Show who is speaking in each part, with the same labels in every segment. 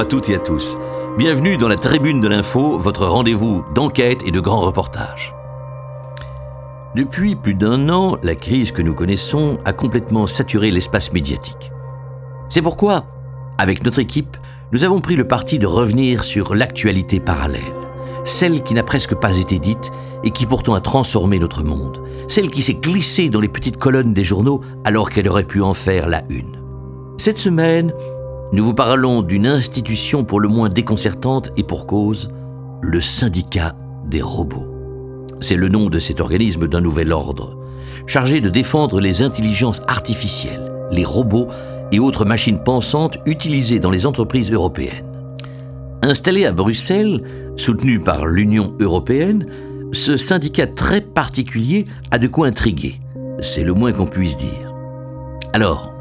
Speaker 1: À toutes et à tous. Bienvenue dans la Tribune de l'Info, votre rendez-vous d'enquête et de grands reportages. Depuis plus d'un an, la crise que nous connaissons a complètement saturé l'espace médiatique. C'est pourquoi, avec notre équipe, nous avons pris le parti de revenir sur l'actualité parallèle, celle qui n'a presque pas été dite et qui pourtant a transformé notre monde, celle qui s'est glissée dans les petites colonnes des journaux alors qu'elle aurait pu en faire la une. Cette semaine, nous vous parlons d'une institution pour le moins déconcertante et pour cause, le syndicat des robots. C'est le nom de cet organisme d'un nouvel ordre, chargé de défendre les intelligences artificielles, les robots et autres machines pensantes utilisées dans les entreprises européennes. Installé à Bruxelles, soutenu par l'Union européenne, ce syndicat très particulier a de quoi intriguer. C'est le moins qu'on puisse dire. Alors,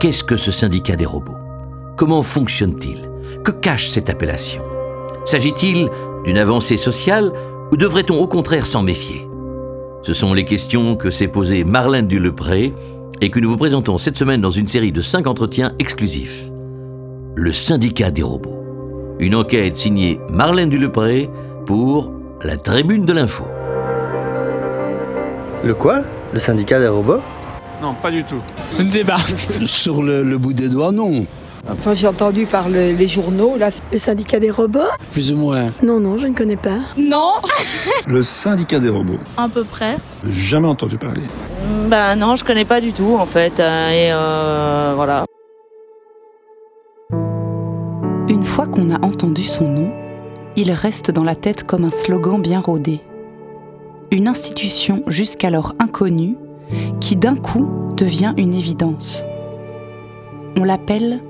Speaker 1: qu'est-ce que ce syndicat des robots? Comment fonctionne-t-il? Que cache cette appellation? S'agit-il d'une avancée sociale ou devrait-on au contraire s'en méfier? Ce sont les questions que s'est posées Marlène Dulepré et que nous vous présentons cette semaine dans une série de cinq entretiens exclusifs. Le syndicat des robots. Une enquête signée Marlène Dulepré pour la tribune de l'info.
Speaker 2: Le quoi? Le syndicat des robots?
Speaker 3: Non, pas du tout.
Speaker 4: Je ne sais pas.
Speaker 5: Sur le, le bout des doigts, non.
Speaker 6: Enfin, j'ai entendu par le- les journaux, là.
Speaker 7: Le syndicat des robots
Speaker 4: Plus ou moins.
Speaker 7: Non, non, je ne connais pas.
Speaker 8: Non,
Speaker 5: Le syndicat des robots.
Speaker 8: à peu près.
Speaker 5: Jamais entendu parler.
Speaker 9: Bah non, je connais pas du tout en fait. euh, et euh, voilà.
Speaker 10: Une fois qu'on a entendu son nom, il reste dans la tête comme un slogan bien rodé. Une institution jusqu'alors inconnue qui d'un coup devient une évidence. On l'appelle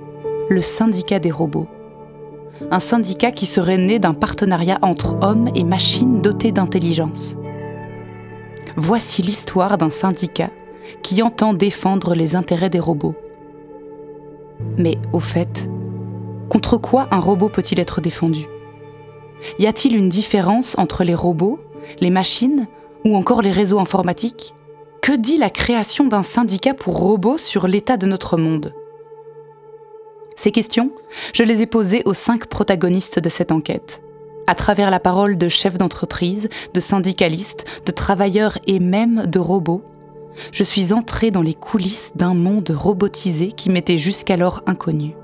Speaker 10: le syndicat des robots. Un syndicat qui serait né d'un partenariat entre hommes et machines dotées d'intelligence. Voici l'histoire d'un syndicat qui entend défendre les intérêts des robots. Mais au fait, Contre quoi un robot peut-il être défendu? Y a-t-il une différence entre les robots, les machines ou encore les réseaux informatiques? Que dit la création d'un syndicat pour robots sur l'état de notre monde? Ces questions, je les ai posées aux cinq protagonistes de cette enquête. À travers la parole de chefs d'entreprise, de syndicalistes, de travailleurs et même de robots, je suis entrée dans les coulisses d'un monde robotisé qui m'était jusqu'alors inconnu.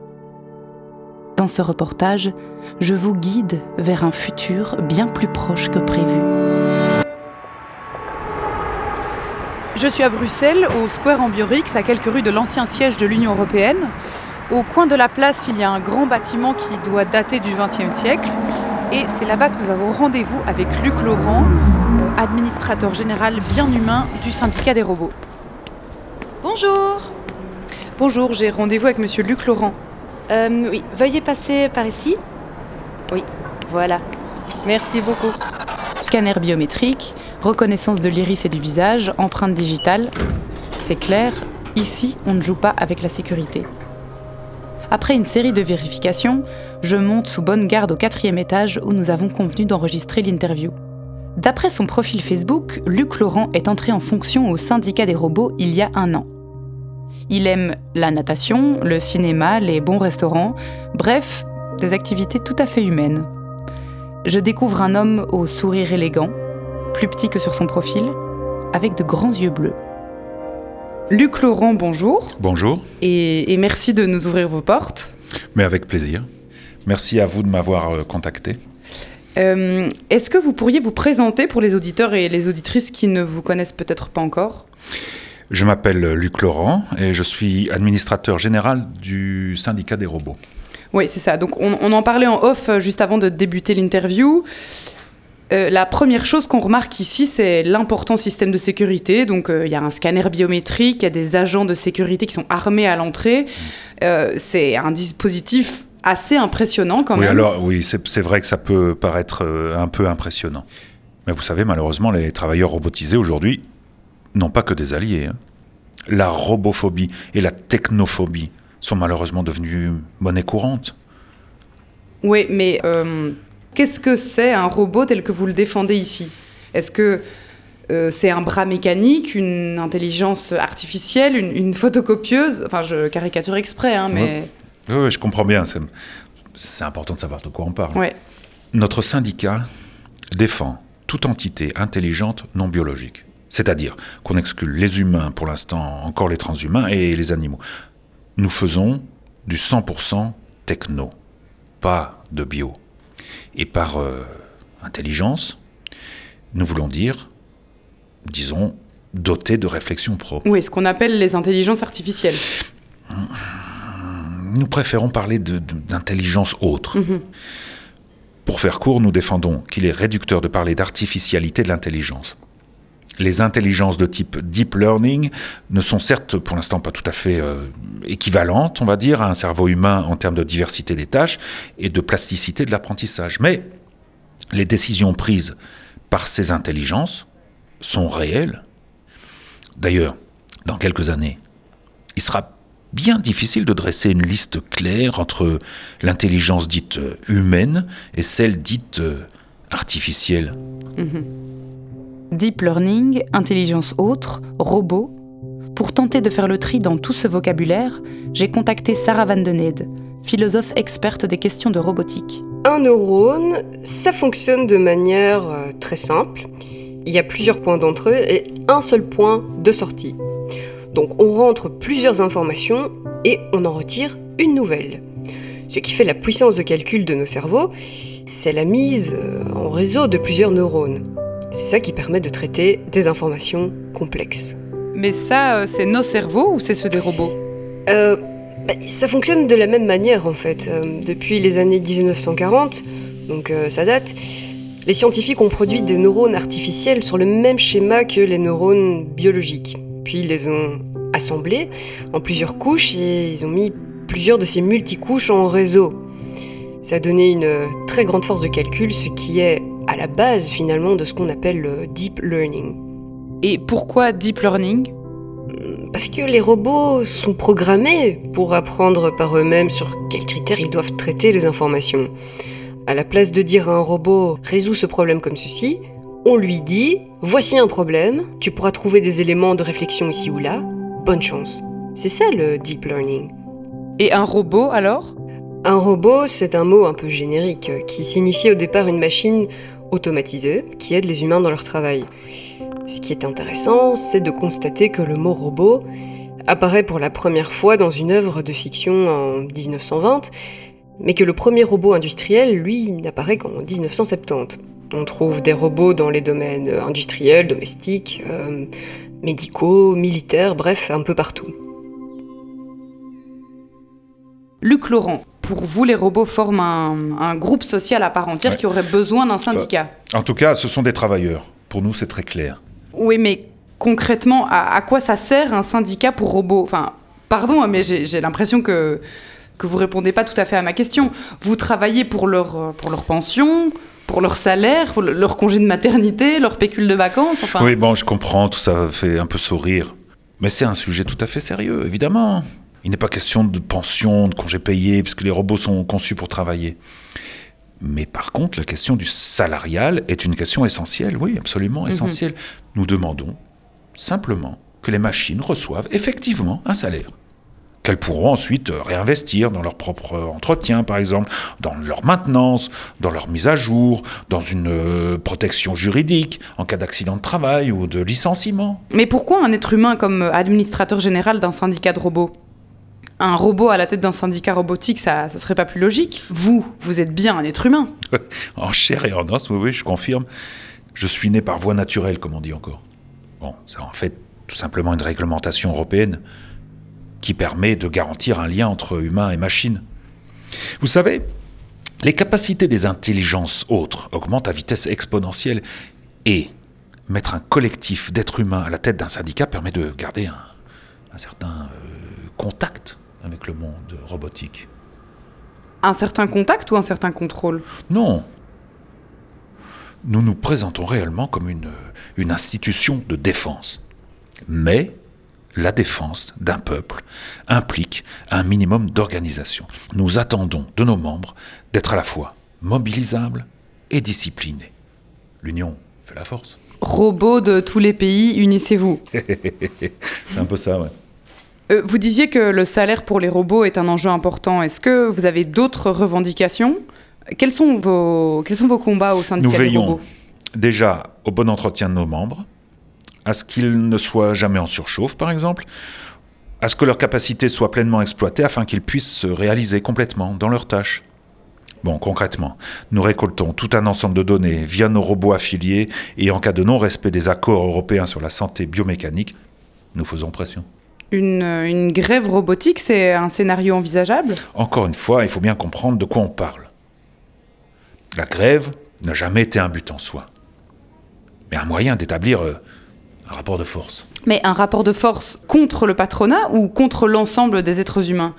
Speaker 10: Dans ce reportage, je vous guide vers un futur bien plus proche que prévu.
Speaker 11: Je suis à Bruxelles, au Square Ambiorix, à quelques rues de l'ancien siège de l'Union européenne. Au coin de la place, il y a un grand bâtiment qui doit dater du XXe siècle. Et c'est là-bas que nous avons rendez-vous avec Luc Laurent, euh, administrateur général bien humain du syndicat des robots.
Speaker 12: Bonjour.
Speaker 11: Bonjour, j'ai rendez-vous avec monsieur Luc Laurent.
Speaker 12: Euh, oui, veuillez passer par ici. Oui, voilà. Merci beaucoup.
Speaker 10: Scanner biométrique, reconnaissance de l'iris et du visage, empreinte digitale. C'est clair, ici, on ne joue pas avec la sécurité. Après une série de vérifications, je monte sous bonne garde au quatrième étage où nous avons convenu d'enregistrer l'interview. D'après son profil Facebook, Luc Laurent est entré en fonction au syndicat des robots il y a un an. Il aime la natation, le cinéma, les bons restaurants, bref, des activités tout à fait humaines. Je découvre un homme au sourire élégant, plus petit que sur son profil, avec de grands yeux bleus.
Speaker 11: Luc Laurent, bonjour.
Speaker 13: Bonjour,
Speaker 11: Et, et merci de nous ouvrir vos portes.
Speaker 13: mais avec plaisir. Merci à vous de m'avoir euh, contacté.
Speaker 11: Euh, Est-ce que vous pourriez vous présenter pour les auditeurs et les auditrices qui ne vous connaissent peut-être pas encore?
Speaker 13: Je m'appelle Luc Laurent et je suis administrateur général du syndicat des robots.
Speaker 11: Oui, c'est ça. Donc, on, on en parlait en off euh, juste avant de débuter l'interview. Euh, la première chose qu'on remarque ici, c'est l'important système de sécurité. Donc, euh, il y a un scanner biométrique, il y a des agents de sécurité qui sont armés à l'entrée. Euh, c'est un dispositif assez impressionnant quand
Speaker 13: oui,
Speaker 11: même.
Speaker 13: alors oui, c'est vrai que ça peut paraître un peu impressionnant. Mais vous savez, malheureusement, les travailleurs robotisés aujourd'hui n'ont pas que des alliés. hein. La robophobie et la technophobie sont malheureusement devenues monnaie courante.
Speaker 11: Oui, mais euh, qu'est-ce que c'est un robot tel que vous le défendez ici Est-ce que euh, c'est un bras mécanique, une intelligence artificielle, une, une photocopieuse? Enfin, je caricature exprès, hein, mais...
Speaker 13: Oui, oui, je comprends bien. c'est- important de savoir de quoi on parle.
Speaker 11: Ouais.
Speaker 13: Notre syndicat défend toute entité intelligente non biologique. C'est-à-dire qu'on exclut les humains, pour l'instant encore les transhumains, et les animaux. Nous faisons du 100% techno, pas de bio. Et par euh, intelligence, nous voulons dire, disons, doté de réflexion propre.
Speaker 11: Oui, ce qu'on appelle les intelligences artificielles.
Speaker 13: Nous préférons parler d'intelligence autre.
Speaker 11: Mhm.
Speaker 13: Pour faire court, nous défendons qu'il est réducteur de parler d'artificialité de l'intelligence. Les intelligences de type deep learning ne sont certes pour l'instant pas tout à fait euh, équivalentes, on va dire, à un cerveau humain en termes de diversité des tâches et de plasticité de l'apprentissage. Mais les décisions prises par ces intelligences sont réelles. D'ailleurs, dans quelques années, il sera bien difficile de dresser une liste claire entre l'intelligence dite humaine et celle dite euh, artificielle.
Speaker 10: Deep learning, intelligence autre, robot. Pour tenter de faire le tri dans tout ce vocabulaire, j'ai contacté Sarah Van philosophe experte des questions de robotique.
Speaker 12: Un neurone, ça fonctionne de manière euh, très simple. Il y a plusieurs points d'entrée et un seul point de sortie. Donc on rentre plusieurs informations et on en retire une nouvelle. Ce qui fait la puissance de calcul de nos cerveaux, c'est la mise euh, en réseau de plusieurs neurones. C'est ça qui permet de traiter des informations complexes.
Speaker 11: Mais ça, euh, c'est nos cerveaux ou c'est ceux des robots?
Speaker 12: Euh, bah, ça fonctionne de la même manière en fait. Euh, depuis les années 1940, donc euh, ça date, les scientifiques ont produit des neurones artificiels sur le même schéma que les neurones biologiques. Puis ils les ont assemblés en plusieurs couches et ils ont mis plusieurs de ces multicouches en réseau. Ça a donné une très grande force de calcul, ce qui est à la base finalement de ce qu'on appelle le deep learning.
Speaker 11: Et pourquoi deep learning?
Speaker 12: Parce que les robots sont programmés pour apprendre par eux-mêmes sur quels critères ils doivent traiter les informations. À la place de dire à un robot résous ce problème comme ceci, on lui dit voici un problème, tu pourras trouver des éléments de réflexion ici ou là, bonne chance. C'est ça le deep learning.
Speaker 11: Et un robot alors?
Speaker 12: Un robot, c'est un mot un peu générique euh, qui signifie au départ une machine automatisée qui aide les humains dans leur travail. Ce qui est intéressant, c'est de constater que le mot robot apparaît pour la première fois dans une œuvre de fiction en 1920, mais que le premier robot industriel, lui, n'apparaît qu'en 1970. On trouve des robots dans les domaines industriels, domestiques, euh, médicaux, militaires, bref, un peu partout.
Speaker 11: Luc Laurent, pour vous, les robots forment un, un groupe social à part entière
Speaker 13: Ouais.
Speaker 11: qui aurait besoin d'un syndicat.
Speaker 13: En tout cas, ce sont des travailleurs. Pour nous, c'est très clair.
Speaker 11: Oui, mais concrètement, à, à quoi ça sert un syndicat pour robots? Enfin, pardon, hein, mais j'ai l'impression que, que vous répondez pas tout à fait à ma question. Vous travaillez pour leur, pour leur pension, pour leur salaire, pour le- leur congé de maternité, leur pécule de vacances, enfin...
Speaker 13: Oui, bon, je comprends, tout ça fait un peu sourire. Mais c'est un sujet tout à fait sérieux, évidemment. Il n'est pas question de pension, de congés payés, puisque les robots sont conçus pour travailler. Mais par contre, la question du salarial est une question essentielle, oui, absolument essentielle. Nous demandons simplement que les machines reçoivent effectivement un salaire qu'elles pourront ensuite euh, réinvestir dans leur propre euh, entretien, par exemple, dans leur maintenance, dans leur mise à jour, dans une euh, protection juridique en cas d'accident de travail ou de licenciement.
Speaker 11: Mais pourquoi un être humain comme administrateur général d'un syndicat de robots? Un robot à la tête d'un syndicat robotique, ça, ça serait pas plus logique Vous, vous êtes bien un être humain.
Speaker 13: En chair et en os, oui, oui, je confirme. Je suis né par voie naturelle, comme on dit encore. Bon, c'est en fait tout simplement une réglementation européenne qui permet de garantir un lien entre humain et machine. Vous savez, les capacités des intelligences autres augmentent à vitesse exponentielle et mettre un collectif d'êtres humains à la tête d'un syndicat permet de garder un, certain euh, contact avec le monde robotique.
Speaker 11: Un certain contact ou un certain contrôle?
Speaker 13: Non. Nous nous présentons réellement comme une, une institution de défense. Mais la défense d'un peuple implique un minimum d'organisation. Nous attendons de nos membres d'être à la fois mobilisables et disciplinés. L'union fait la force.
Speaker 11: Robots de tous les pays, unissez-vous.
Speaker 13: C'est un peu ça, ouais.
Speaker 11: Euh, vous disiez que le salaire pour les robots est un enjeu important. Est-ce que vous avez d'autres revendications? Quels sont, vos, quels sont vos combats au syndicat
Speaker 13: Nous
Speaker 11: des
Speaker 13: veillons
Speaker 11: robots?
Speaker 13: déjà au bon entretien de nos membres, à ce qu'ils ne soient jamais en surchauffe, par exemple, à ce que leurs capacités soient pleinement exploitées afin qu'ils puissent se réaliser complètement dans leurs tâches. Bon, concrètement, nous récoltons tout un ensemble de données via nos robots affiliés et en cas de non-respect des accords européens sur la santé biomécanique, nous faisons pression.
Speaker 11: Une, une grève robotique, c'est un scénario envisageable?
Speaker 13: Encore une fois, il faut bien comprendre de quoi on parle. La grève n'a jamais été un but en soi, mais un moyen d'établir euh, un rapport de force.
Speaker 11: Mais un rapport de force contre le patronat ou contre l'ensemble des êtres humains?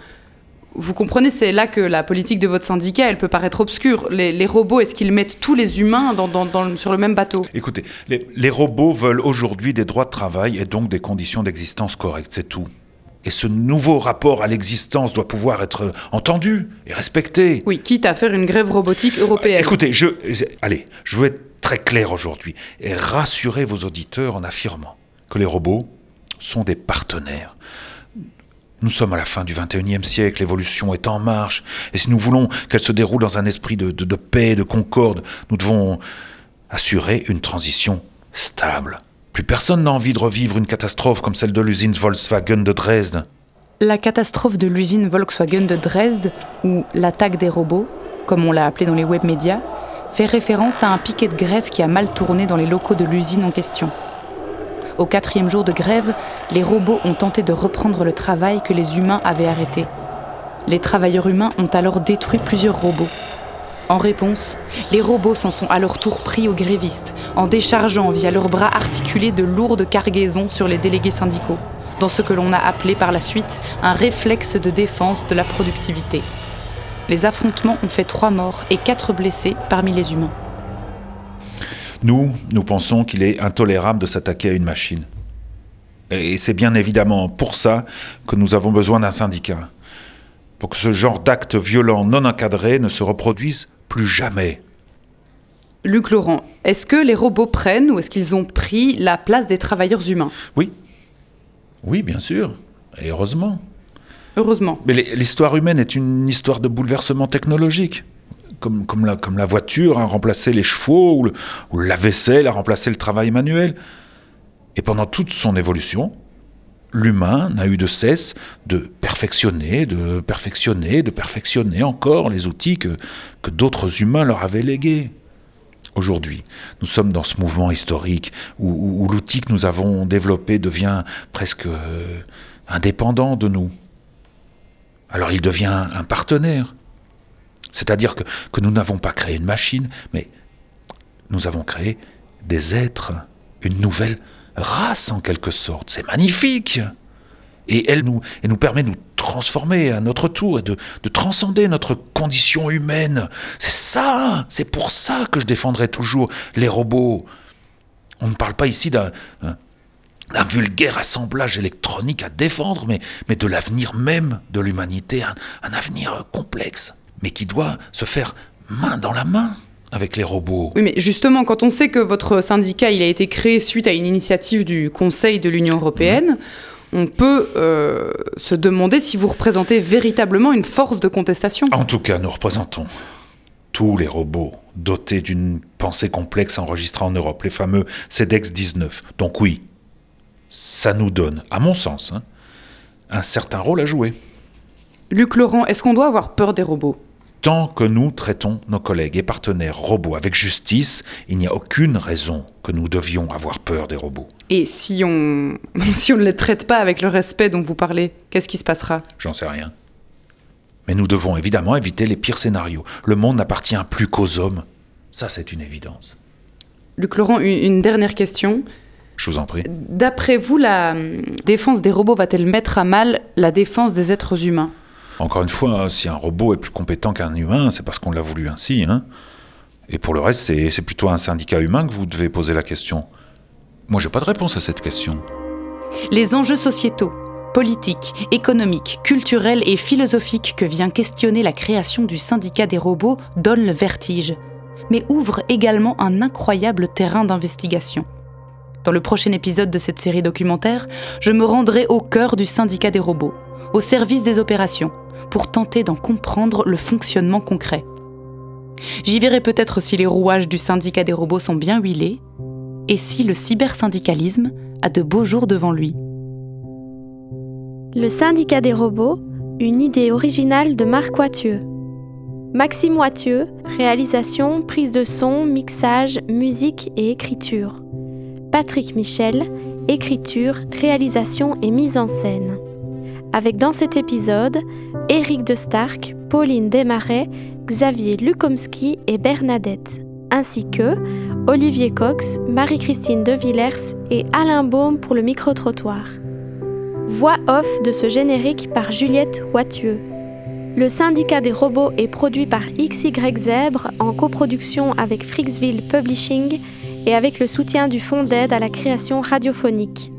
Speaker 11: Vous comprenez, c'est là que la politique de votre syndicat, elle peut paraître obscure. Les, les robots, est-ce qu'ils mettent tous les humains dans- dans- dans- sur le même bateau?
Speaker 13: Écoutez, les, les robots veulent aujourd'hui des droits de travail et donc des conditions d'existence correctes, c'est tout. Et ce nouveau rapport à l'existence doit pouvoir être entendu et respecté.
Speaker 11: Oui, quitte à faire une grève robotique européenne.
Speaker 13: Écoutez, je, allez, je veux être très clair aujourd'hui et rassurer vos auditeurs en affirmant que les robots sont des partenaires. Nous sommes à la fin du 21e siècle, l'évolution est en marche, et si nous voulons qu'elle se déroule dans un esprit de paix, de concorde, nous devons assurer une transition stable. Plus personne n'a envie de revivre une catastrophe comme celle de l'usine Volkswagen de Dresde.
Speaker 10: La catastrophe de l'usine Volkswagen de Dresde, ou l'attaque des robots, comme on l'a appelé dans les web médias, fait référence à un piquet de grève qui a mal tourné dans les locaux de l'usine en question. Au quatrième jour de grève, les robots ont tenté de reprendre le travail que les humains avaient arrêté. Les travailleurs humains ont alors détruit plusieurs robots. En réponse, les robots s'en sont à leur tour pris aux grévistes, en déchargeant via leurs bras articulés de lourdes cargaisons sur les délégués syndicaux, dans ce que l'on a appelé par la suite un réflexe de défense de la productivité. Les affrontements ont fait trois morts et quatre blessés parmi les humains.
Speaker 13: Nous, nous pensons qu'il est intolérable de s'attaquer à une machine. Et c'est bien évidemment pour ça que nous avons besoin d'un syndicat. Pour que ce genre d'actes violents non encadrés ne se reproduisent plus jamais.
Speaker 11: Luc Laurent, est-ce que les robots prennent ou est-ce qu'ils ont pris la place des travailleurs humains?
Speaker 13: Oui. Oui, bien sûr. Et heureusement.
Speaker 11: Heureusement.
Speaker 13: Mais l'histoire humaine est une histoire de bouleversement technologique. Comme, la, voiture a remplacé les chevaux, ou la vaisselle a remplacé le travail manuel. Et pendant toute son évolution, l'humain n'a eu de cesse de perfectionner, de perfectionner, de perfectionner encore les outils que, d'autres humains leur avaient légués. Aujourd'hui, nous sommes dans ce mouvement historique où l'outil que nous avons développé devient presque euh, indépendant de nous. Alors il devient un partenaire. C'est-à-dire que, que nous n'avons pas créé une machine, mais nous avons créé des êtres, une nouvelle race en quelque sorte. C'est magnifique. Et elle nous, nous permet de nous transformer à notre tour et de, de transcender notre condition humaine. C'est ça, c'est pour ça que je défendrai toujours les robots. On ne parle pas ici d'un un- d'un vulgaire assemblage électronique à défendre, mais, mais de l'avenir même de l'humanité, un, un avenir complexe, mais qui doit se faire main dans la main avec les robots.
Speaker 11: Oui, mais justement, quand on sait que votre syndicat il a été créé suite à une initiative du Conseil de l'Union européenne, on peut euh, se demander si vous représentez véritablement une force de contestation.
Speaker 13: En tout cas, nous représentons tous les robots dotés d'une pensée complexe enregistrée en Europe, les fameux CEDEX 19. Donc oui, ça nous donne, à mon sens, hein, un certain rôle à jouer.
Speaker 11: Luc Laurent, est-ce qu'on doit avoir peur des robots?
Speaker 13: Tant que nous traitons nos collègues et partenaires robots avec justice, il n'y a aucune raison que nous devions avoir peur des robots.
Speaker 11: Et si on, si on ne les traite pas avec le respect dont vous parlez, qu'est-ce qui se passera?
Speaker 13: J'en sais rien. Mais nous devons évidemment éviter les pires scénarios. Le monde n'appartient plus qu'aux hommes. Ça, c'est une évidence.
Speaker 11: Luc Laurent, une, dernière question.
Speaker 13: Je vous en prie.
Speaker 11: D'après vous, la hum, défense des robots va-t-elle mettre à mal la défense des êtres humains?
Speaker 13: Encore une fois, si un robot est plus compétent qu'un humain, c'est parce qu'on l'a voulu ainsi. Hein Et pour le reste, c'est plutôt un syndicat humain que vous devez poser la question. Moi, j'ai pas de réponse à cette question.
Speaker 10: Les enjeux sociétaux, politiques, économiques, culturels et philosophiques que vient questionner la création du syndicat des robots donnent le vertige, mais ouvrent également un incroyable terrain d'investigation. Dans le prochain épisode de cette série documentaire, je me rendrai au cœur du syndicat des robots, au service des opérations, pour tenter d'en comprendre le fonctionnement concret. J'y verrai peut-être si les rouages du syndicat des robots sont bien huilés et si le cybersyndicalisme a de beaux jours devant lui.
Speaker 3: Le syndicat des robots, une idée originale de Marc Wathieu. Maxime Wathieu, réalisation, prise de son, mixage, musique et écriture. Patrick Michel, écriture, réalisation et mise en scène. Avec dans cet épisode Éric de Stark, Pauline Desmarais, Xavier Lukomski et Bernadette, ainsi que Olivier Cox, Marie-Christine De Villers et Alain Baume pour le micro-trottoir. Voix off de ce générique par Juliette Wathieu. Le syndicat des robots est produit par XY Zèbre en coproduction avec Frixville Publishing et avec le soutien du Fonds d'aide à la création radiophonique.